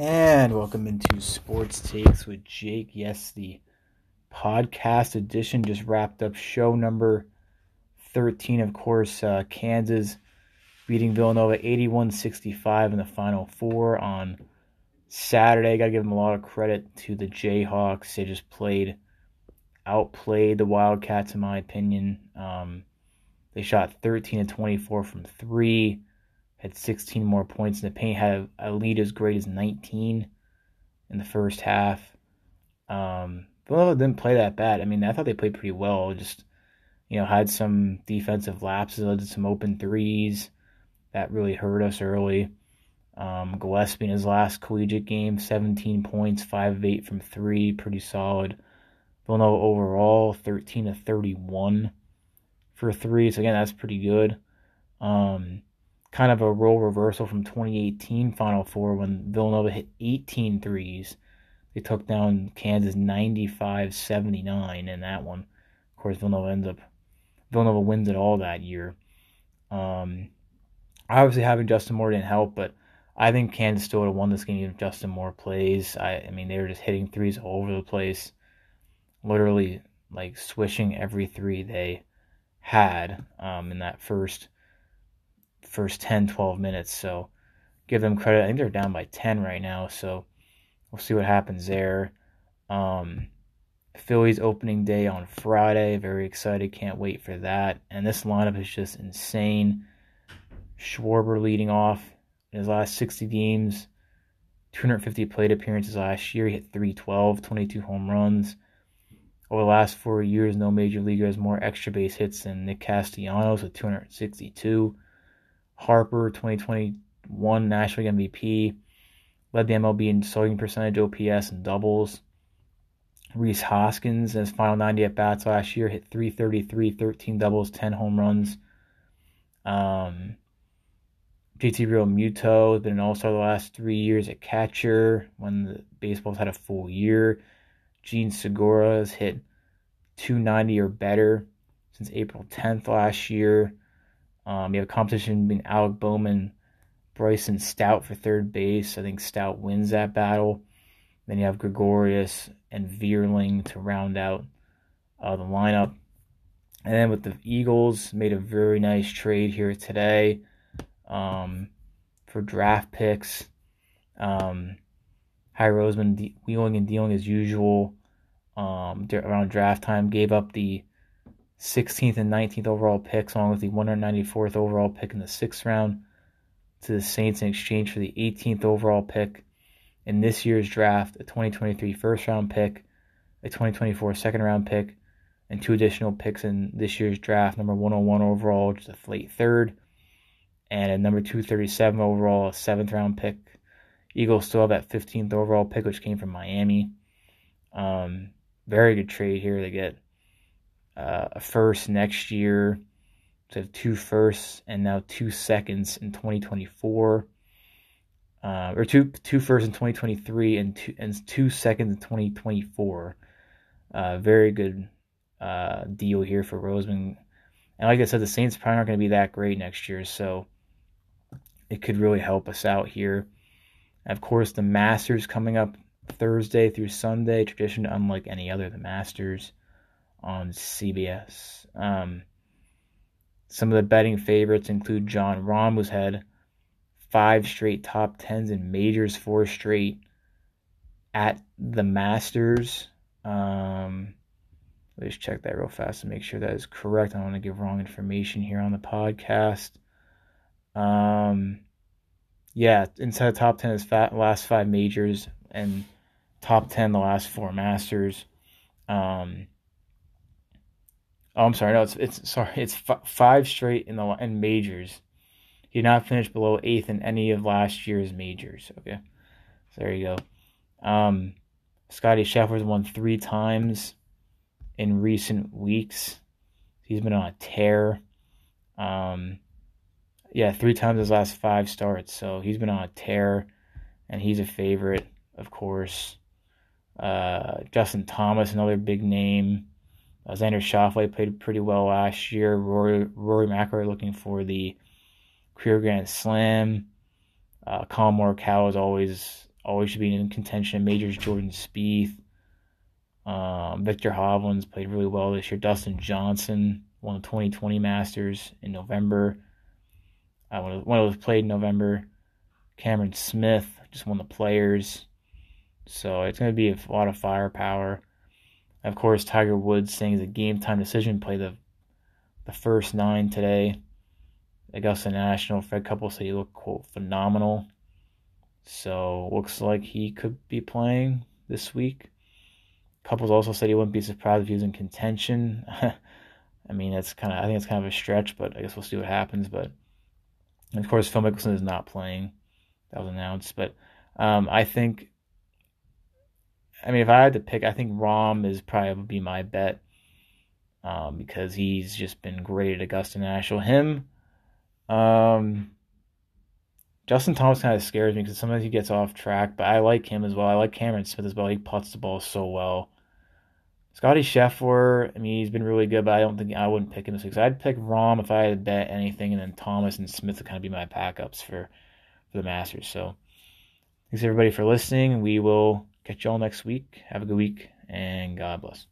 And welcome into Sports Takes with Jake. Yes, the podcast edition just wrapped up show number 13. Of course, uh, Kansas beating Villanova 81 65 in the final four on Saturday. Got to give them a lot of credit to the Jayhawks. They just played, outplayed the Wildcats, in my opinion. Um, they shot 13 to 24 from three had 16 more points in the paint, had a, lead as great as 19 in the first half. Um, Villanova didn't play that bad. I mean, I thought they played pretty well. Just, you know, had some defensive lapses, did some open threes that really hurt us early. Um, Gillespie in his last collegiate game, 17 points, 5 of 8 from 3, pretty solid. Villanova overall, 13 to 31 for 3. So, again, that's pretty good. Um, kind of a role reversal from 2018 Final Four when Villanova hit 18 threes. They took down Kansas 95 79 in that one. Of course, Villanova ends up, Villanova wins it all that year. Um, obviously, having Justin Moore didn't help, but I think Kansas still would have won this game if Justin Moore plays. I, I mean, they were just hitting threes all over the place, literally like swishing every three they had um, in that first first 10, 12 minutes. So give them credit. I think they're down by 10 right now. So we'll see what happens there. Um, opening day on Friday. Very excited. Can't wait for that. And this lineup is just insane. Schwarber leading off in his last 60 games, 250 plate appearances last year. He hit 312, 22 home runs. Over the last four years, no major leaguer has more extra base hits than Nick Castellanos with 262. Harper, 2021 National League MVP, led the MLB in slugging percentage, OPS, and doubles. Rhys Hoskins, in his final 90 at bats last year, hit 333, 13 doubles, 10 home runs. Um, JT Realmuto has been an all star the last three years at catcher when the baseball's had a full year. Jean Segura has hit 290 or better since April 10th last year. Um, you have competition between Alec Bowman, Bryson Stott for third base. I think Stott wins that battle. Then you have Gregorius and Vierling to round out uh, the lineup. And then with the Eagles, made a very nice trade here today um, for draft picks. Um, Howie Roseman de- wheeling and dealing as usual um, around draft time. Gave up the 16th and 19th overall picks, along with the 194th overall pick in the sixth round, to the Saints in exchange for the 18th overall pick in this year's draft, a 2023 first round pick, a 2024 second round pick, and two additional picks in this year's draft number 101 overall, just a late third, and a number 237 overall, a seventh round pick. Eagles still have that 15th overall pick, which came from Miami. Um, very good trade here. They get uh, a first next year. So two firsts and now two seconds in 2024, uh, or two two firsts in 2023 and two and two seconds in 2024. Uh, very good uh, deal here for Roseman. And like I said, the Saints probably aren't going to be that great next year, so it could really help us out here. And of course, the Masters coming up Thursday through Sunday, tradition unlike any other. The Masters on CBS. Um, some of the betting favorites include Jon Rahm, who's had five straight top tens in majors, four straight at the Masters. Um, let's check that real fast to make sure that is correct. I don't want to give wrong information here on the podcast. Um, yeah, inside the top ten is fat, last five majors and top ten the last four Masters. Um, Oh, I'm sorry. No, it's it's sorry. It's f- five straight in the in majors. He did not finish below eighth in any of last year's majors. Okay, so there you go. Um, Scotty Scheffler's won three times in recent weeks. He's been on a tear. Um, yeah, three times his last five starts. So he's been on a tear, and he's a favorite, of course. Uh, Justin Thomas, another big name. Uh, Xander Schauffele played pretty well last year. Rory, Rory McIlroy looking for the career Grand Slam. Uh, Collin Morikawa is always always should be in contention. Majors Jordan Spieth. Um, Viktor Hovland's played really well this year. Dustin Johnson won the 2020 Masters in November. Uh, one, of, one of those played in November. Cameron Smith just won the Players. So it's going to be a lot of firepower. Of course, Tiger Woods saying it's a game time decision. Play the the first nine today. Augusta National. Fred Couples said he looked quote phenomenal. So looks like he could be playing this week. Couples also said he wouldn't be surprised if he was in contention. I mean, that's kind of I think it's kind of a stretch, but I guess we'll see what happens. But of course, Phil Mickelson is not playing. That was announced, but um, I think. I mean, if I had to pick, I think Rahm is probably be my bet um, because he's just been great at Augusta National. Him, um, Justin Thomas kind of scares me because sometimes he gets off track, but I like him as well. I like Cameron Smith as well. He puts the ball so well. Scotty Scheffler, I mean, he's been really good, but I don't think I wouldn't pick him this week. So I'd pick Rahm if I had to bet anything, and then Thomas and Smith would kind of be my backups for, for the Masters. So thanks everybody for listening. We will catch y'all next week. Have a good week, and God bless.